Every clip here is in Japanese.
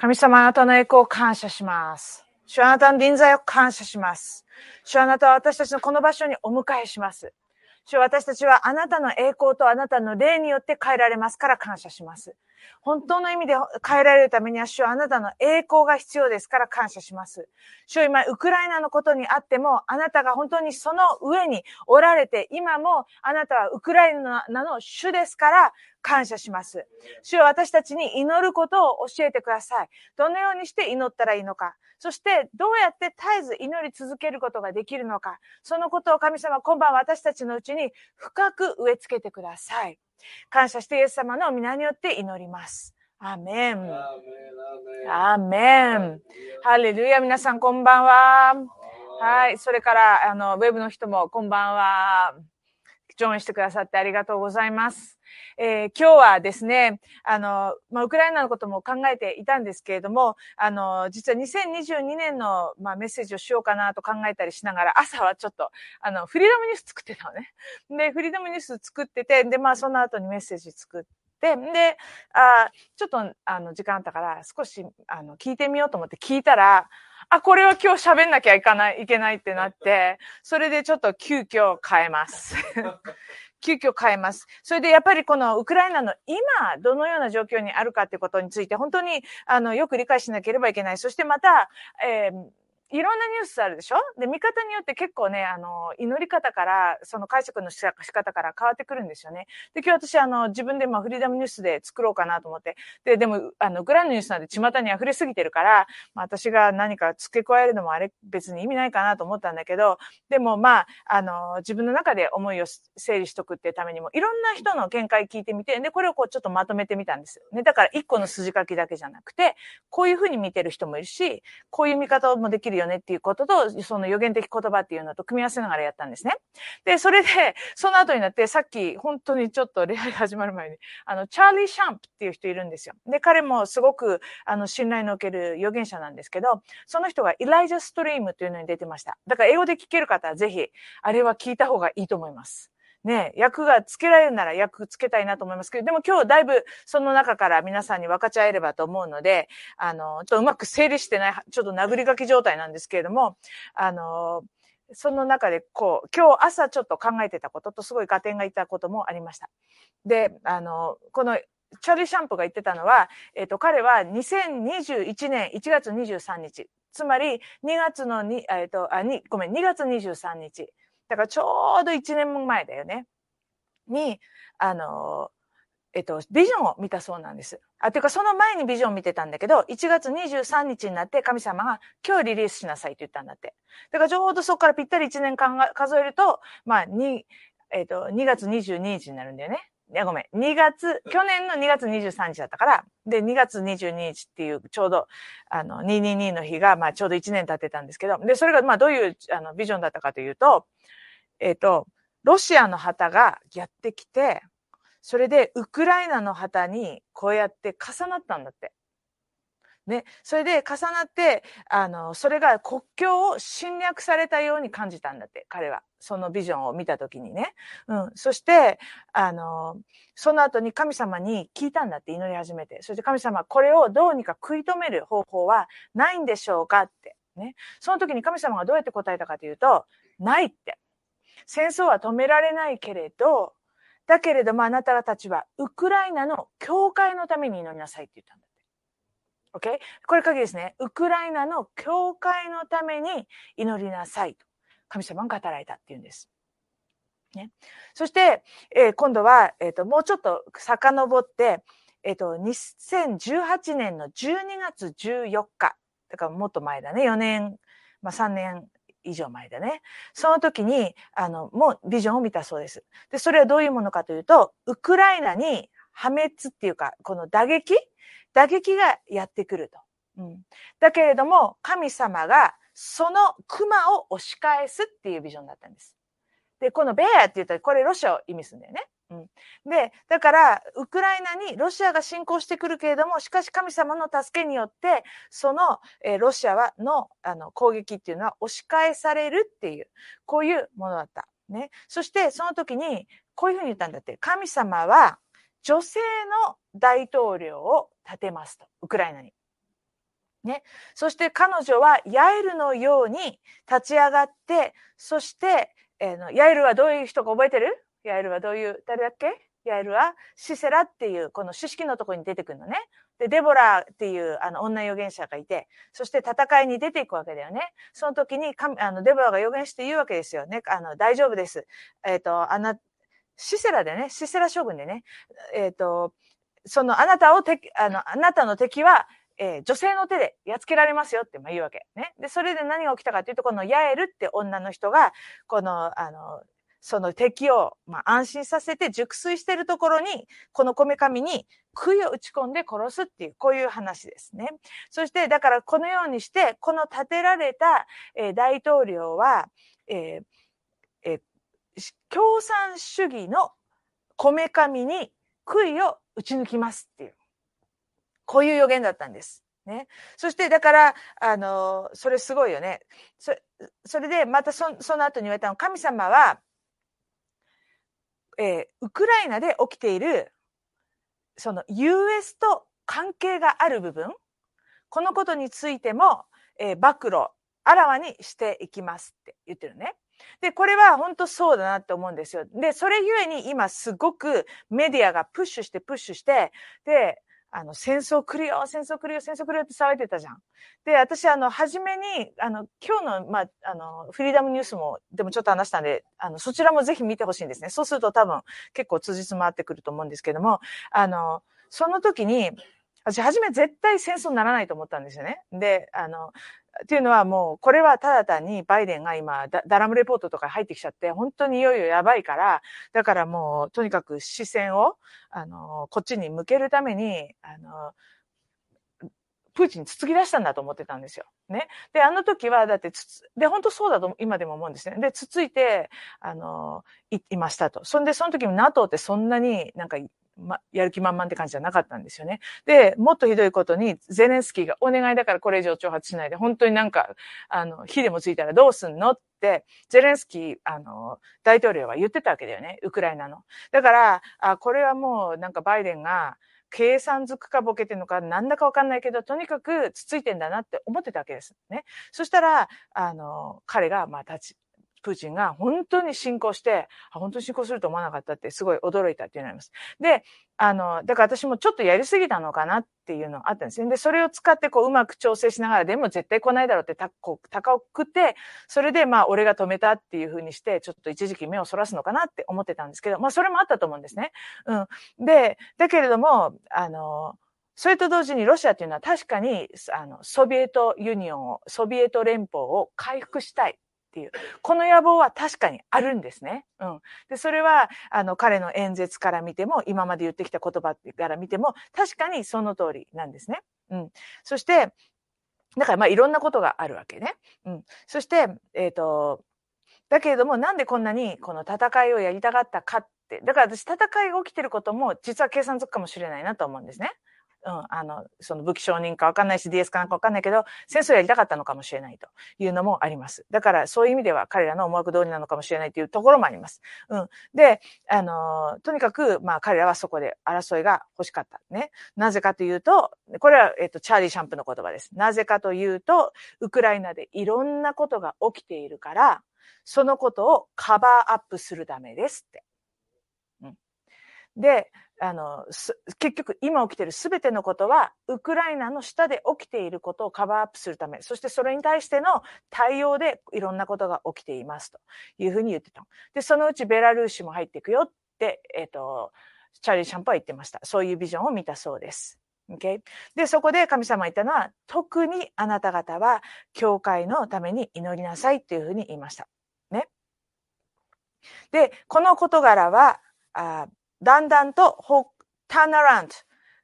神様あなたの栄光を感謝します。主あなたの臨在を感謝します。主あなたは私たちのこの場所にお迎えします。主私たちはあなたの栄光とあなたの霊によって変えられますから感謝します。本当の意味で変えられるためには主はあなたの栄光が必要ですから感謝します。主は今、ウクライナのことにあっても、あなたが本当にその上におられて、今もあなたはウクライナの主ですから感謝します。主は私たちに祈ることを教えてください。どのようにして祈ったらいいのか。そして、どうやって絶えず祈り続けることができるのか。そのことを神様、今晩私たちのうちに深く植え付けてください。感謝してイエス様の皆によって祈ります。アメン。アメン。ハレルヤ。皆さん、こんばんは。はい。それから、あの、ウェブの人も、こんばんは。ジョインしてくださってありがとうございます。えー、今日はですね、あの、まあ、ウクライナのことも考えていたんですけれども、あの、実は2022年の、まあ、メッセージをしようかなと考えたりしながら、朝はちょっと、あの、フリーダムニュース作ってたのね。で、フリーダムニュース作ってて、で、まあ、その後にメッセージ作って、で、あちょっと、あの、時間あったから、少し、あの、聞いてみようと思って聞いたら、あ、これは今日喋んなきゃいかない、いけないってなって、それでちょっと急遽変えます。急遽変えます。それでやっぱりこのウクライナの今、どのような状況にあるかってことについて、本当に、あの、よく理解しなければいけない。そしてまた、えーいろんなニュースあるでしょ？で、見方によって結構ね、あの、祈り方から、その解釈の仕方から変わってくるんですよね。で、今日私、あの、自分で、まあ、フリーダムニュースで作ろうかなと思って。で、でも、あの、ウクライナニュースなんで巷に溢れすぎてるから、まあ、私が何か付け加えるのもあれ、別に意味ないかなと思ったんだけど、でも、まあ、あの、自分の中で思いを整理しとくっていうためにも、いろんな人の見解聞いてみて、で、これをこう、ちょっとまとめてみたんですよ。ね、だから、一個の筋書きだけじゃなくて、こういうふうに見てる人もいるし、こういう見方もできるよねっていうことと、その予言的言葉っていうのと組み合わせながらやったんですね。で、それで、その後になって、さっき本当にちょっと礼拝始まる前に、あの、チャーリー・シャンプっていう人いるんですよ。で、彼もすごく、あの、信頼のおける預言者なんですけど、その人がイライジャ・ストリームというのに出てました。だから英語で聞ける方はぜひ、あれは聞いた方がいいと思います。ね、役がつけられるなら役つけたいなと思いますけど、でも今日だいぶその中から皆さんに分かち合えればと思うので、あの、ちょっとうまく整理してない、ちょっと殴り書き状態なんですけれども、あの、その中でこう、今日朝ちょっと考えてたこととすごい合点がいたこともありました。で、あの、このチャーリー・シャンプーが言ってたのは、えっ、と、彼は2021年1月23日、つまり2月のに、えっ、と、あ、に、ごめん、2月23日。だからちょうど1年前だよね。に、あの、えっと、ビジョンを見たそうなんです。あ、ていうかその前にビジョンを見てたんだけど、1月23日になって神様が今日リリースしなさいって言ったんだって。だからちょうどそこからぴったり1年間が数えると、まあ、2、えっと、2月22日になるんだよね。いや、ごめん。2月、去年の2月23日だったから、で、2月22日っていう、ちょうど、あの、222の日が、まあ、ちょうど1年経ってたんですけど、で、それが、まあ、どういう、あの、ビジョンだったかというと、えっと、ロシアの旗がやってきて、それでウクライナの旗にこうやって重なったんだって。ね。それで重なって、あの、それが国境を侵略されたように感じたんだって、彼は。そのビジョンを見たときにね。うん。そして、あの、その後に神様に聞いたんだって祈り始めて。そして神様、これをどうにか食い止める方法はないんでしょうかって。ね。その時に神様がどうやって答えたかというと、ないって。戦争は止められないけれど、だけれどもあなたたちはウクライナの教会のために祈りなさいって言ったんだって。OK? これ鍵ですね。ウクライナの教会のために祈りなさいと。神様が語られたっていうんです。ね。そして、えー、今度は、えっ、ー、と、もうちょっと遡って、えっ、ー、と、2018年の12月14日。だからもっと前だね。4年、まあ3年以上前だね。その時に、あの、もうビジョンを見たそうです。で、それはどういうものかというと、ウクライナに破滅っていうか、この打撃？打撃がやってくると。うん。だけれども、神様がその熊を押し返すっていうビジョンだったんです。で、このベアって言ったら、これロシアを意味するんだよね。うん、で、だから、ウクライナにロシアが侵攻してくるけれども、しかし神様の助けによって、その、えー、ロシアはのあの攻撃っていうのは押し返されるっていう、こういうものだった。ね。そして、その時に、こういうふうに言ったんだって。神様は女性の大統領を立てますと。ウクライナに。ね。そして彼女はヤエルのように立ち上がって、そして、えー、のヤエルはどういう人か覚えてる？ヤエルはどういう、誰だっけ？ヤエルはシセラっていう、この知識のところに出てくるのね。で、デボラっていうあの女預言者がいて、そして戦いに出ていくわけだよね。その時にあのデボラが預言して言うわけですよね。あの、大丈夫です。えっ、ー、と、あな、シセラでね、シセラ将軍でね、えっ、ー、と、そのあなたを敵、あの、あなたの敵はえー、女性の手でやっつけられますよって言うわけ。ね。で、それで何が起きたかっていうと、このヤエルって女の人が、この、あの、その敵を、まあ、安心させて熟睡しているところに、このこめかみに杭を打ち込んで殺すっていう、こういう話ですね。そして、だからこのようにして、この立てられた、えー、大統領は、えーえー、共産主義のこめかみに杭を打ち抜きますっていう。こういう予言だったんです。ね。そして、だから、あの、それすごいよね。そそれで、またそその後に言われたの、神様は、えー、ウクライナで起きている、その US と関係がある部分、このことについても、えー、暴露、あらわにしていきますって言ってるね。で、これは本当そうだなって思うんですよ。で、それゆえに今すごくメディアがプッシュしてプッシュして、で、あの、戦争来るよ、戦争来るよ、戦争来るよって騒いでたじゃん。で、私、あの、初めに、あの、今日の、まあ、あの、フリーダムニュースも、でもちょっと話したんで、あの、そちらもぜひ見てほしいんですね。そうすると多分、結構通じつ回ってくると思うんですけども、あの、その時に、私、初め絶対戦争にならないと思ったんですよね。で、あの、っていうのはもう、これはただ単にバイデンが今ダ、ダラムレポートとか入ってきちゃって、本当にいよいよやばいから、だからもう、とにかく視線を、あの、こっちに向けるために、あの、プーチンつつき出したんだと思ってたんですよ。ね。で、あの時は、だってつつ、で、本当そうだと今でも思うんですね。で、つついて、あの、い、いましたと。そんで、その時も NATO ってそんなになんかま、やる気満々って感じじゃなかったんですよね。で、もっとひどいことに、ゼレンスキーがお願いだからこれ以上挑発しないで、本当になんか、あの、火でもついたらどうすんのって、ゼレンスキー、あの、大統領は言ってたわけだよね、ウクライナの。だから、あ、これはもうなんかバイデンが、計算づくかボケてんのか、なんだかわかんないけど、とにかくつついてんだなって思ってたわけですね。そしたら、あの、彼が、まあ、立ち、プーチンが本当に侵攻して、本当に侵攻すると思わなかったってすごい驚いたっていうのがあります。で、あの、だから私もちょっとやりすぎたのかなっていうのがあったんですね。で、それを使ってこううまく調整しながら、でも絶対来ないだろうってたこう高くて、それでまあ俺が止めたっていうふうにして、ちょっと一時期目をそらすのかなって思ってたんですけど、まあそれもあったと思うんですね。うん。で、だけれども、あの、それと同時にロシアっていうのは確かに、あの、ソビエトユニオンを、ソビエト連邦を回復したい。っていう、この野望は確かにあるんですね。うん。で、それは、あの、彼の演説から見ても、今まで言ってきた言葉から見ても、確かにその通りなんですね。うん。そして、だからまあいろんなことがあるわけね。うん。そして、えっ、ー、と、だけれども、なんでこんなにこの戦いをやりたかったかって、だから私戦いが起きてることも実は計算づくかもしれないなと思うんですね。うん、あの、その武器承認かわかんないし DS かなんかわかんないけど、戦争やりたかったのかもしれないというのもあります。だからそういう意味では彼らの思惑通りなのかもしれないというところもあります。うん。で、あの、とにかく、まあ彼らはそこで争いが欲しかった。ね。なぜかというと、これは、えっと、チャーリー・シャンプーの言葉です。なぜかというと、ウクライナでいろんなことが起きているから、そのことをカバーアップするためですって。で、あの、結局今起きている全てのことは、ウクライナの下で起きていることをカバーアップするため、そしてそれに対しての対応でいろんなことが起きていますというふうに言ってた。で、そのうちベラルーシも入っていくよって、えっ、ー、と、チャーリー・シャンプは言ってました。そういうビジョンを見たそうです。Okay? で、そこで神様言ったのは、特にあなた方は、教会のために祈りなさいっていうふうに言いました。ね？で、この事柄は、あだんだんとターンアラウンド、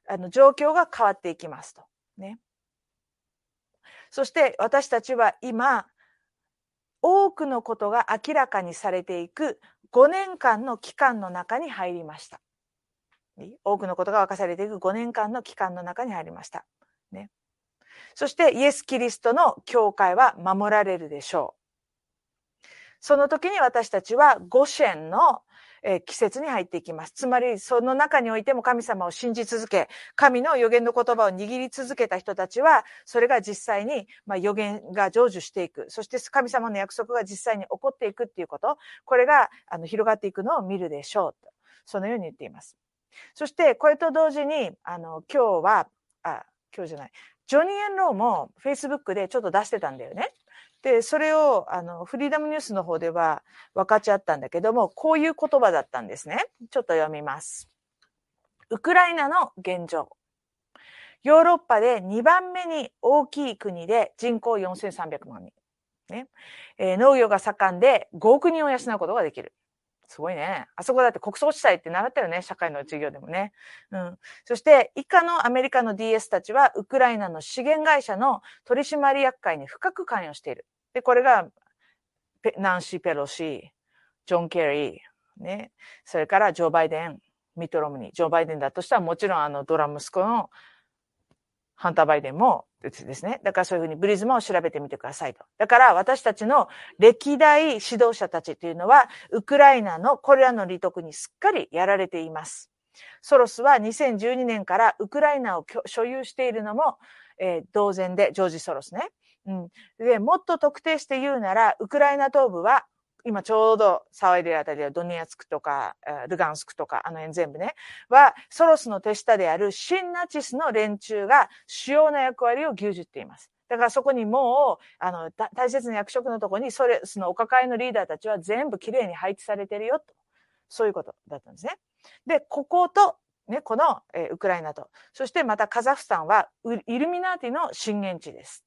あの、状況が変わっていきますと。ね。そして私たちは今、多くのことが明らかにされていく5年間の期間の中に入りました。多くのことが明かされていく5年間の期間の中に入りました。ね。そしてイエス・キリストの教会は守られるでしょう。その時に私たちはゴシェンのえ、季節に入っていきます。つまり、その中においても神様を信じ続け、神の予言の言葉を握り続けた人たちは、それが実際に、まあ、予言が成就していく。そして神様の約束が実際に起こっていくっていうこと、これがあの広がっていくのを見るでしょう。とそのように言っています。そして、これと同時に、あの、今日は、あ、今日じゃない、ジョニー・エンローも Facebook でちょっと出してたんだよね。で、それを、あの、フリーダムニュースの方では分かち合ったんだけども、こういう言葉だったんですね。ちょっと読みます。ウクライナの現状。ヨーロッパで2番目に大きい国で人口4300万人。ねえー、農業が盛んで5億人を養うことができる。すごいね。あそこだって国葬地帯って習ったよね。社会の授業でもね。うん。そして、以下のアメリカの DS たちは、ウクライナの資源会社の取締役会に深く関与している。で、これが、ナンシー・ペロシ、ジョン・ケリー、ね。それからジョー・バイデン、ミト・ロムニ。ジョー・バイデンだとしたら、もちろんあの、ドラ息子のハンター・バイデンもですね。だからそういうふうにブリズマを調べてみてくださいと。だから私たちの歴代指導者たちというのは、ウクライナのこれらの利得にすっかりやられています。ソロスは2012年からウクライナを所有しているのも、えー、同然で、ジョージ・ソロスね。うん。で、もっと特定して言うなら、ウクライナ東部は今ちょうど騒いでるあたりはドニアツクとか、ルガンスクとか、あの辺全部ね、は、ソロスの手下であるシンナチスの連中が主要な役割を牛耳っています。だからそこにもう、あの、大切な役職のところに、それ、そのお抱えのリーダーたちは全部きれいに配置されてるよと。そういうことだったんですね。で、ここと、ね、この、えー、ウクライナと、そしてまたカザフスタンはイルミナーティの震源地です。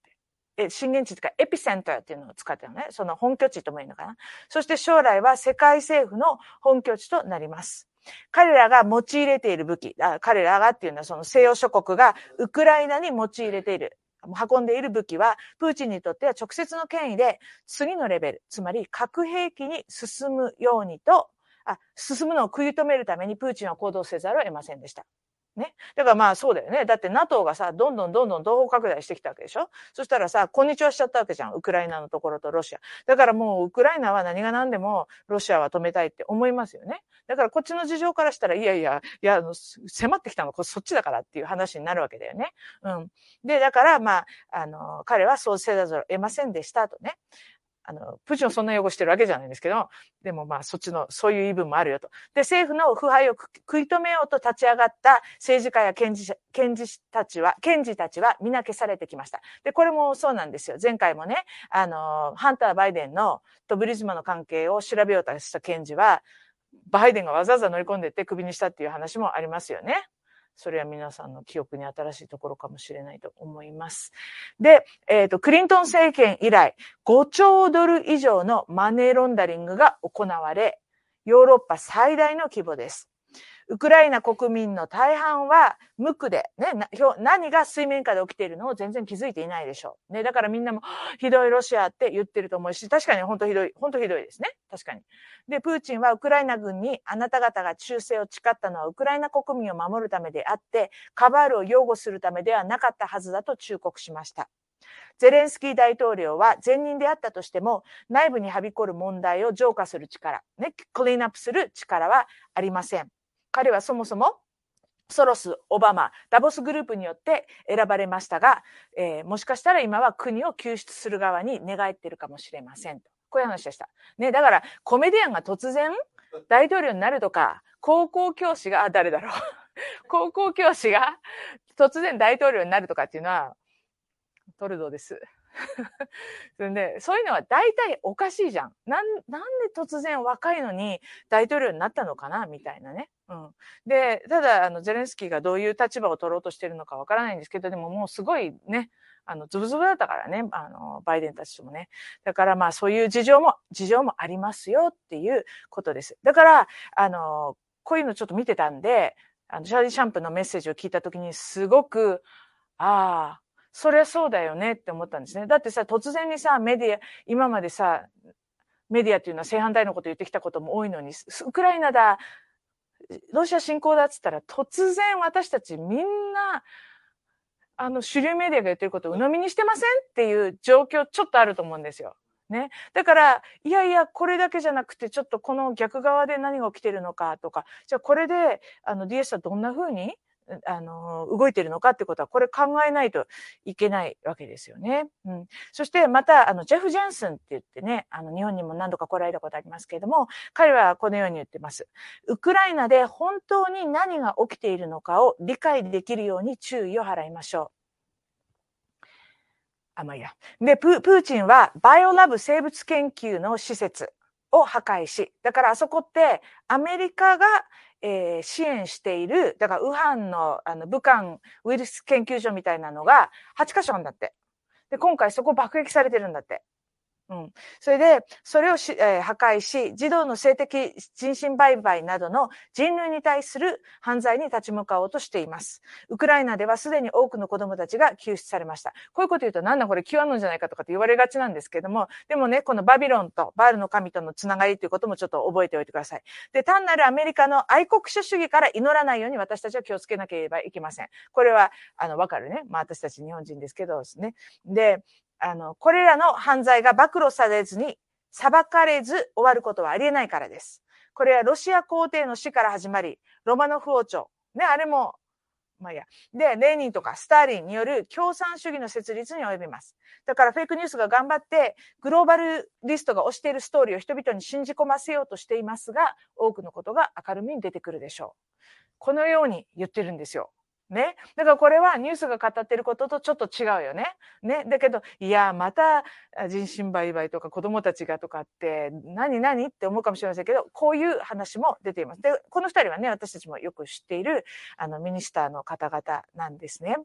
震源地というかエピセンターっていうのを使ってるのね。その本拠地ともいいのかな。そして将来は世界政府の本拠地となります。彼らが用い入れている武器、あ彼らがっていうのはその西洋諸国がウクライナに用い入れている、運んでいる武器は、プーチンにとっては直接の権威で、次のレベル、つまり核兵器に進むようにと、あ進むのを食い止めるためにプーチンは行動せざるを得ませんでした。ね。だからまあそうだよね。だって NATO がさ、どんどんどんどん東方拡大してきたわけでしょ？そしたらさ、こんにちはしちゃったわけじゃん。ウクライナのところとロシア。だからもうウクライナは何が何でもロシアは止めたいって思いますよね。だからこっちの事情からしたら、いやいや、いや、迫ってきたのこそっちだからっていう話になるわけだよね。うん。で、だからまあ、あの、彼はそうせざるを得ませんでしたとね。あの、プーチンをそんな汚してるわけじゃないんですけど、でもまあそっちの、そういう言い分もあるよと。で、政府の腐敗を食い止めようと立ち上がった政治家や検事検事たちは、検事たちは皆消されてきました。で、これもそうなんですよ。前回もね、あの、ハンター・バイデンのとブリズマの関係を調べようとした検事は、バイデンがわざわざ乗り込んでってクビにしたっていう話もありますよね。それは皆さんの記憶に新しいところかもしれないと思います。で、えっ、ー、と、クリントン政権以来、5兆ドル以上のマネーロンダリングが行われ、ヨーロッパ最大の規模です。ウクライナ国民の大半は無垢で、ね、何が水面下で起きているのを全然気づいていないでしょう。ね、だからみんなも、ひどいロシアって言ってると思うし、確かに本当ひどい、本当ひどいですね。確かに。で、プーチンはウクライナ軍にあなた方が忠誠を誓ったのはウクライナ国民を守るためであって、カバールを擁護するためではなかったはずだと忠告しました。ゼレンスキー大統領は前任であったとしても、内部にはびこる問題を浄化する力、ね、クリーンアップする力はありません。彼はそもそもソロス、オバマ、ダボスグループによって選ばれましたが、えー、もしかしたら今は国を救出する側に寝返ってるかもしれませんと。こういう話でした。ね、だからコメディアンが突然大統領になるとか、高校教師が、あ、誰だろう。高校教師が突然大統領になるとかっていうのは、トルドーです。そでそういうのは大体おかしいじゃん。なん、なんで突然若いのに大統領になったのかな？みたいなね。うん。で、ただ、あの、ゼレンスキーがどういう立場を取ろうとしてるのかわからないんですけど、でももうすごいね、あの、ズブズブだったからね、あの、バイデンたちともね。だからまあそういう事情も、事情もありますよっていうことです。だから、あの、こういうのちょっと見てたんで、あの、シャーリー・シャンプーのメッセージを聞いたときにすごく、ああ、そりゃそうだよねって思ったんですね。だってさ、突然にさ、メディア、今までさ、メディアっていうのは正反対のこと言ってきたことも多いのに、ウクライナだ、ロシア侵攻だっつったら、突然私たちみんな、あの、主流メディアが言ってることを鵜呑みにしてませんっていう状況ちょっとあると思うんですよ。ね。だから、いやいや、これだけじゃなくて、ちょっとこの逆側で何が起きてるのかとか、じゃあこれで、あの、DS はどんな風にあの、動いてるのかってことは、これ考えないといけないわけですよね。うん。そして、また、あの、ジェフ・ジェンスンって言ってね、あの、日本にも何度か来られたことありますけれども、彼はこのように言ってます。ウクライナで本当に何が起きているのかを理解できるように注意を払いましょう。あ、まあいいや。で、プーチンはバイオラブ生物研究の施設を破壊し、だからあそこってアメリカがえー、支援している、だから、ウハンの、あの、武漢ウイルス研究所みたいなのが8カ所あるんだって。で、今回そこ爆撃されてるんだって。うん。それで、それをし、えー、破壊し、児童の性的人身売買などの人類に対する犯罪に立ち向かおうとしています。ウクライナではすでに多くの子供たちが救出されました。こういうこと言うと、なんだこれ、キュアノンじゃないかとかって言われがちなんですけども、でもね、このバビロンとバールの神とのつながりということもちょっと覚えておいてください。で、単なるアメリカの愛国者主義から祈らないように私たちは気をつけなければいけません。これは、あの、わかるね。まあ私たち日本人ですけどですね。で、あの、これらの犯罪が暴露されずに、裁かれず終わることはありえないからです。これはロシア皇帝の死から始まり、ロマノフ王朝。ね、あれも、まあいや。で、レーニンとかスターリンによる共産主義の設立に及びます。だからフェイクニュースが頑張って、グローバルリストが推しているストーリーを人々に信じ込ませようとしていますが、多くのことが明るみに出てくるでしょう。このように言ってるんですよ。ね。だからこれはニュースが語ってることとちょっと違うよね。ね。だけど、いや、また人身売買とか子供たちがとかって、何何って思うかもしれませんけど、こういう話も出ています。で、この二人はね、私たちもよく知っている、あの、ミニスターの方々なんですね。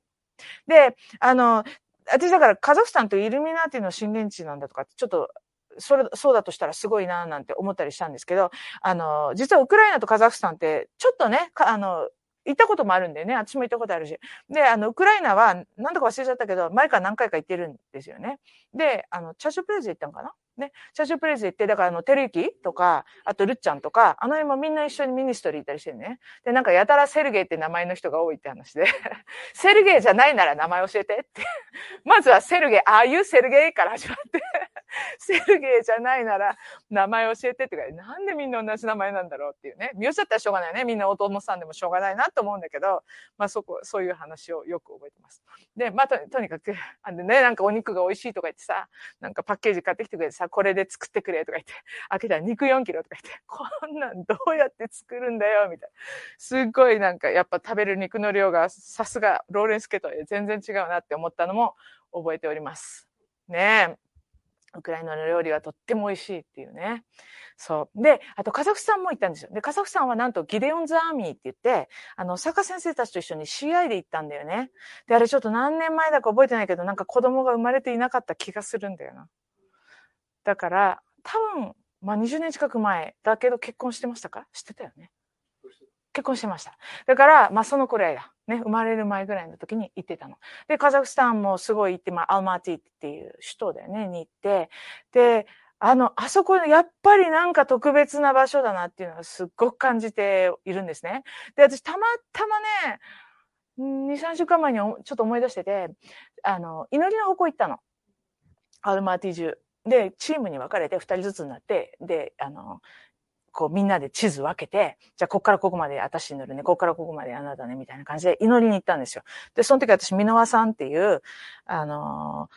で、あの、私だからカザフスタンとイルミナーティの震源地なんだとか、ちょっとそれ、そうだとしたらすごいななんて思ったりしたんですけど、あの、実はウクライナとカザフスタンって、ちょっとね、あの、行ったこともあるんだよね。私も行ったことあるし。で、あの、ウクライナは、何とか忘れちゃったけど、前から何回か行ってるんですよね。で、あの、チャーシュープレイズ行ったのかな？ね。チャーシュープレイズ行って、だからあの、テルユキとか、あとルッちゃんとか、あの辺もみんな一緒にミニストリー行ったりしてるね。で、なんかやたらセルゲイって名前の人が多いって話で、セルゲイじゃないなら名前教えてって。まずはセルゲイ、ああいうセルゲイから始まって セルゲイじゃないなら名前教えてってか、なんでみんな同じ名前なんだろうっていうね。見ちゃったらしょうがないね。みんなお友さんでもしょうがないなと思うんだけど、まあそこ、そういう話をよく覚えてます。で、まあととにかく、あのね、なんかお肉が美味しいとか言ってさ、なんかパッケージ買ってきてくれてさ、これで作ってくれとか言って、開けたら肉4キロとか言って、こんなんどうやって作るんだよみたいな。すっごいなんかやっぱ食べる肉の量がさすがローレンスケと全然違うなって思ったのも覚えております。ねえ。ウクライナの料理はとっても美味しいっていうね。そう。で、あとカザフスタンも行ったんですよ。で、カザフスタンはなんとギデオンズアーミーって言って、あの、坂先生たちと一緒に CI で行ったんだよね。で、あれちょっと何年前だか覚えてないけど、なんか子供が生まれていなかった気がするんだよな。だから、多分、まあ20年近く前だけど結婚してましたか？知ってたよね。結婚してました。だから、まあそのくらいだ。ね、生まれる前ぐらいの時に行ってたの。で、カザフスタンもすごい行って、まあ、アルマーティっていう首都だよね、に行って、で、あの、あそこ、やっぱりなんか特別な場所だなっていうのがすっごく感じているんですね。で、私たまたまね、2、3週間前にちょっと思い出してて、あの、祈りの方向行ったの。アルマーティ中。で、チームに分かれて2人ずつになって、で、あの、こうみんなで地図分けて、じゃあこっからここまで私に乗るね、こっからここまであなたね、みたいな感じで祈りに行ったんですよ。で、その時私、箕輪さんっていう、あの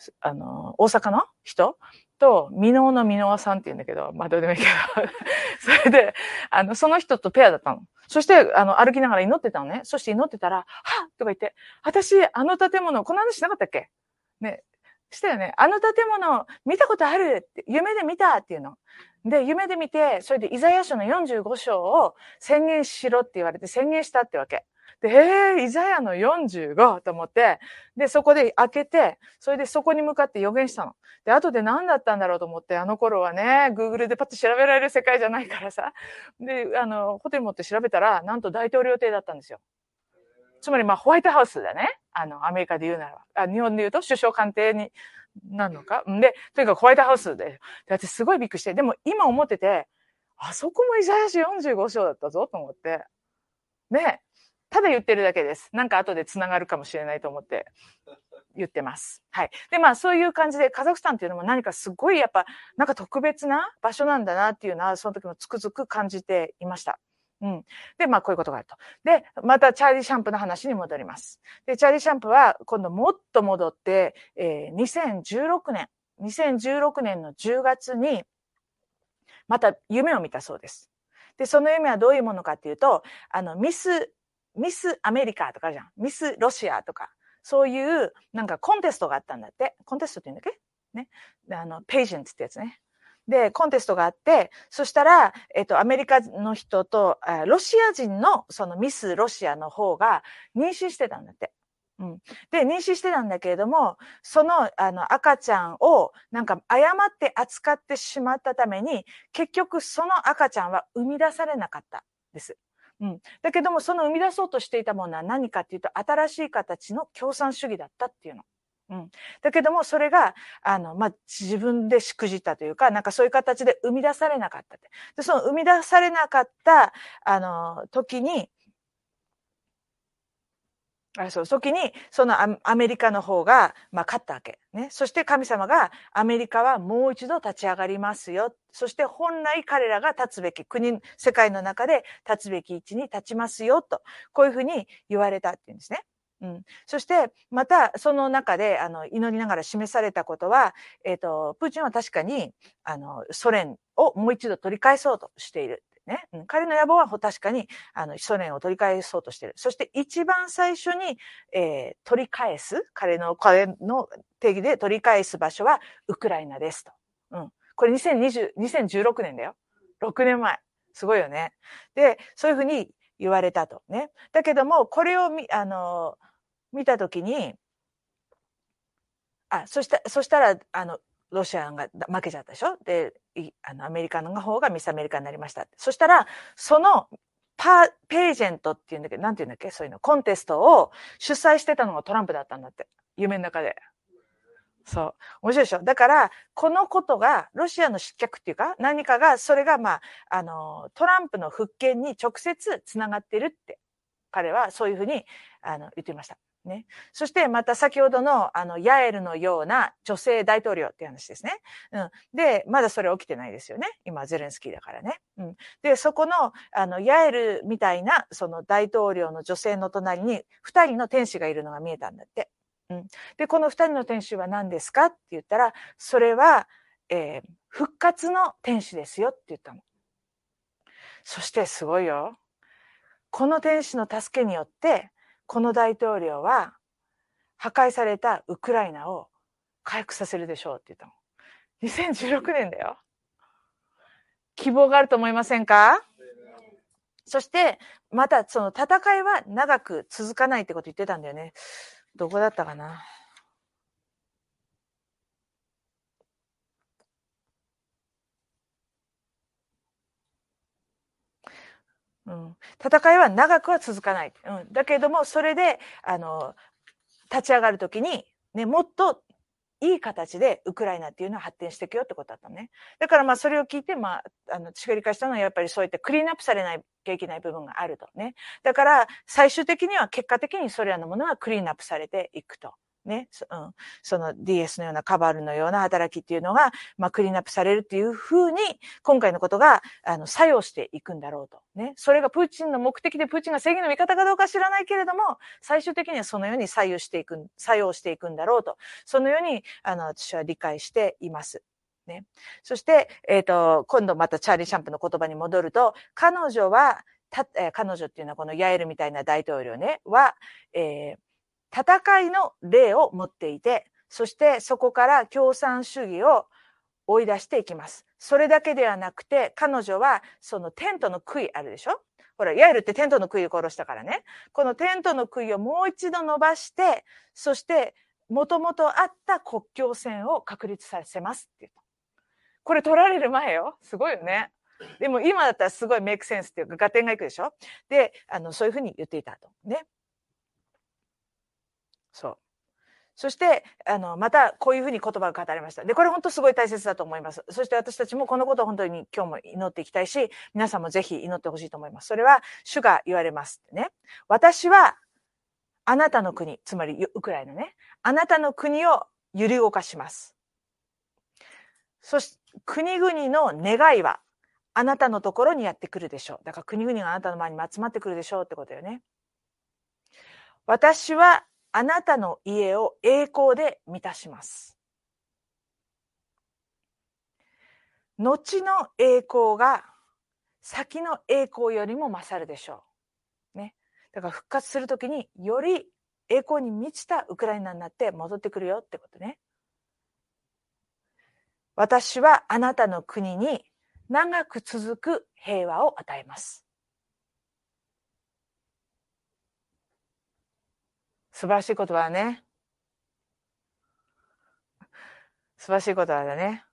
ー、あのー、大阪の人？と、箕輪の箕輪さんって言うんだけど、まあどうでもいいけど、それで、あの、その人とペアだったの。そして、あの、歩きながら祈ってたのね。そして祈ってたら、はっとか言って、私、あの建物、この話しなかったっけ？ね、したよね。あの建物、見たことあるって、夢で見たっていうの。で、夢で見て、それでイザヤ書の45章を宣言しろって言われて宣言したってわけ。で、えー、イザヤの45と思って、で、そこで開けて、それでそこに向かって予言したの。で、後で何だったんだろうと思って、あの頃はね、Google でパッと調べられる世界じゃないからさ。で、あの、ホテル持って調べたら、なんと大統領邸だったんですよ。つまり、まあ、ホワイトハウスだね。あの、アメリカで言うならば。あ日本で言うと首相官邸になのか？で、とにかくホワイトハウスで。で、私すごいびっくりして、でも今思ってて、あそこもイザヤ書45章だったぞと思って。ね。ただ言ってるだけです。なんか後で繋がるかもしれないと思って言ってます。はい。で、まあそういう感じでカザフスタンっていうのも何かすごいやっぱなんか特別な場所なんだなっていうのはその時もつくづく感じていました。うん。で、まあこういうことがあると。で、またチャーリー・シャンプーの話に戻ります。で、チャーリー・シャンプーは今度もっと戻って、えー、2016年、2016年の10月にまた夢を見たそうです。で、その夢はどういうものかっていうと、あの、ミス、ミスアメリカとかじゃん。ミスロシアとか、そういうなんかコンテストがあったんだって。コンテストって言うんだっけ？ね。あの、ページェントってやつね。で、コンテストがあって、そしたら、えっと、アメリカの人と、ロシア人のそのミスロシアの方が妊娠してたんだって。うん、で、妊娠してたんだけれども、その、あの、赤ちゃんを、なんか、誤って扱ってしまったために、結局、その赤ちゃんは生み出されなかったです。うん。だけども、その生み出そうとしていたものは何かっていうと、新しい形の共産主義だったっていうの。うん。だけども、それが、あの、まあ、自分でしくじったというか、なんかそういう形で生み出されなかったで、その生み出されなかった、あの、時に、あそう、時に、そのアメリカの方が、まあ、勝ったわけ。ね。そして神様が、アメリカはもう一度立ち上がりますよ。そして本来彼らが立つべき国、世界の中で立つべき位置に立ちますよ、と、こういうふうに言われたっていうんですね。うん、そして、また、その中で、あの、祈りながら示されたことは、え、ー、と、プーチンは確かに、あの、ソ連をもう一度取り返そうとしている。ね、うん、彼の野望は確かにあのソ連を取り返そうとしている。そして一番最初に、えー、取り返す、彼の、彼の定義で取り返す場所はウクライナですと。うん。これ2020、2016年だよ。6年前。すごいよね。で、そういうふうに言われたとね。だけども、これを見、あの、見たときに、あ、そした、そしたら、あの、ロシアが負けちゃったでしょ？で、あの、アメリカの方がミスアメリカになりました。そしたら、その、パページェントっていうんだけど、なんていうんだっけ？そういうの、コンテストを主催してたのがトランプだったんだって。夢の中で。そう。面白いでしょ？だから、このことが、ロシアの失脚っていうか、何かが、それが、まあ、あの、トランプの復権に直接つながってるって、彼はそういうふうに、あの、言っていました。ね。そしてまた先ほどのあの、ヤエルのような女性大統領っていう話ですね。うん。で、まだそれ起きてないですよね。今、ゼレンスキーだからね。うん。で、そこの、あの、ヤエルみたいな、その大統領の女性の隣に、二人の天使がいるのが見えたんだって。うん。で、この二人の天使は何ですかって言ったら、それは、えー、復活の天使ですよって言ったの。そしてすごいよ。この天使の助けによって、この大統領は破壊されたウクライナを回復させるでしょうって言ったの。2016年だよ。希望があると思いませんか？そして、またその戦いは長く続かないってこと言ってたんだよね。どこだったかな？うん、戦いは長くは続かない。うん、だけれども、それで、あの、立ち上がるときに、ね、もっといい形でウクライナっていうのは発展していくよってことだったね。だからまあそれを聞いて、まあ、あの、私が理解したのはやっぱりそういったクリーンアップされないきゃいけない部分があるとね。だから最終的には結果的にそれらのものはクリーンアップされていくと。ね、うん、その DS のようなカバルのような働きっていうのが、まあ、クリーンアップされるっていうふうに、今回のことが、あの、作用していくんだろうと。ね。それがプーチンの目的で、プーチンが正義の味方かどうか知らないけれども、最終的にはそのように左右していく、作用していくんだろうと。そのように、あの、私は理解しています。ね。そして、えっ、ー、と、今度またチャーリー・シャンプーの言葉に戻ると、彼女は、た、えー、彼女っていうのはこのヤエルみたいな大統領ね、は、えー、戦いの例を持っていて、そしてそこから共産主義を追い出していきます。それだけではなくて、彼女はそのテントの杭あるでしょ？ほら、ヤエルってテントの杭を殺したからね。このテントの杭をもう一度伸ばして、そして、もともとあった国境線を確立させますって言った。これ取られる前よ。すごいよね。でも今だったらすごいメイクセンスっていうか、合点がいくでしょ？で、あの、そういうふうに言っていたと。ね。そう。そして、あの、またこういうふうに言葉が語られました。で、これ本当すごい大切だと思います。そして私たちもこのことを本当に今日も祈っていきたいし、皆さんもぜひ祈ってほしいと思います。それは、主が言われます。ね。私は、あなたの国、つまりウクライナね、あなたの国を揺り動かします。そして、国々の願いは、あなたのところにやってくるでしょう。だから国々があなたの前に集まってくるでしょうってことよね。私はあなたの家を栄光で満たします。後の栄光が先の栄光よりも勝るでしょう。ね。だから復活するときにより栄光に満ちたウクライナになって戻ってくるよってことね。私はあなたの国に長く続く平和を与えます。素晴らしい言葉だね。素晴らしい言葉だね。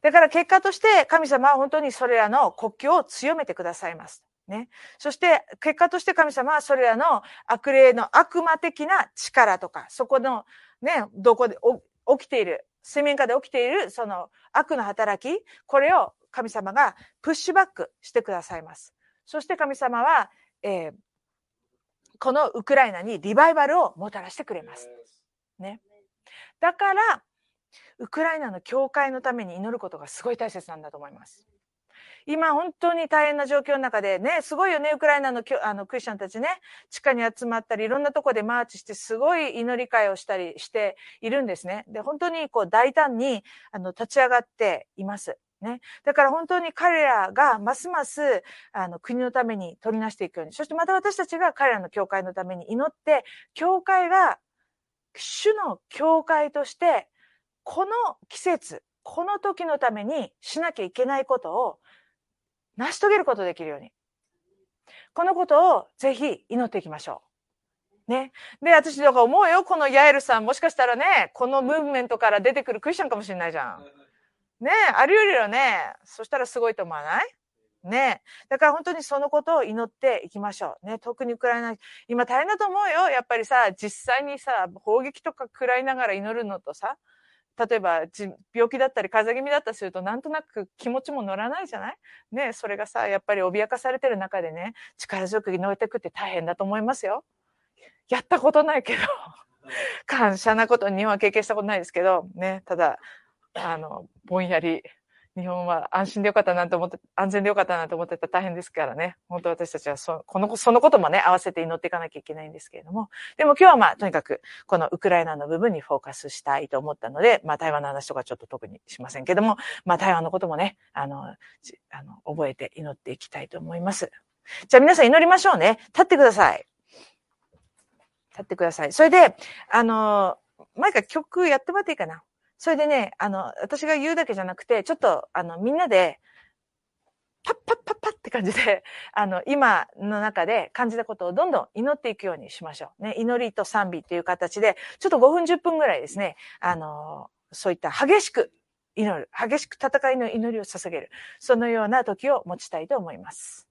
だから結果として神様は本当にそれらの国境を強めてくださいます。ね。そして結果として神様はそれらの悪霊の悪魔的な力とか、そこのね、どこで起きている、水面下で起きているその悪の働き、これを神様がプッシュバックしてくださいます。そして神様は、えー、このウクライナにリバイバルをもたらしてくれます。ね。だから、ウクライナの教会のために祈ることがすごい大切なんだと思います。今本当に大変な状況の中でね、すごいよね、ウクライナのあのクリスチャンたちね、地下に集まったり、いろんなとこでマーチして、すごい祈り会をしたりしているんですね。で、本当にこう大胆にあの立ち上がっています。ね。だから本当に彼らがますますあの国のために取りなしていくように、そしてまた私たちが彼らの教会のために祈って、教会が主の教会としてこの季節、この時のためにしなきゃいけないことを成し遂げることできるように。このことをぜひ祈っていきましょう。ね。で、私とか思うよ。このヤエルさん、もしかしたらね、このムーブメントから出てくるクリスチャンかもしれないじゃん。ねあり得るよね。そしたらすごいと思わない？ねだから本当にそのことを祈っていきましょう。ね特にウクライナ、今大変だと思うよ。やっぱりさ、実際にさ、砲撃とか食らいながら祈るのとさ、例えば病気だったり風邪気味だったりするとなんとなく気持ちも乗らないじゃない？ねそれがさやっぱり脅かされてる中でね力強く乗ってくって大変だと思いますよ。やったことないけど 感謝なこと日本は経験したことないですけどねただあのぼんやり日本は安心でよかったなと思って、安全でよかったなと思ってたら大変ですからね。本当私たちはそこの、そのこともね、合わせて祈っていかなきゃいけないんですけれども。でも今日はまあ、とにかく、このウクライナの部分にフォーカスしたいと思ったので、まあ、台湾の話とかちょっと特にしませんけども、まあ、台湾のこともね、あの、あの、覚えて祈っていきたいと思います。じゃあ皆さん祈りましょうね。立ってください。立ってください。それで、あの、毎回曲やってもらっていいかな。それでね、あの、私が言うだけじゃなくて、ちょっと、あの、みんなで、パッパッパッパッって感じで、あの、今の中で感じたことをどんどん祈っていくようにしましょう。ね、祈りと賛美っていう形で、ちょっと5分10分ぐらいですね、あの、そういった激しく祈る、激しく戦いの祈りを捧げる、そのような時を持ちたいと思います。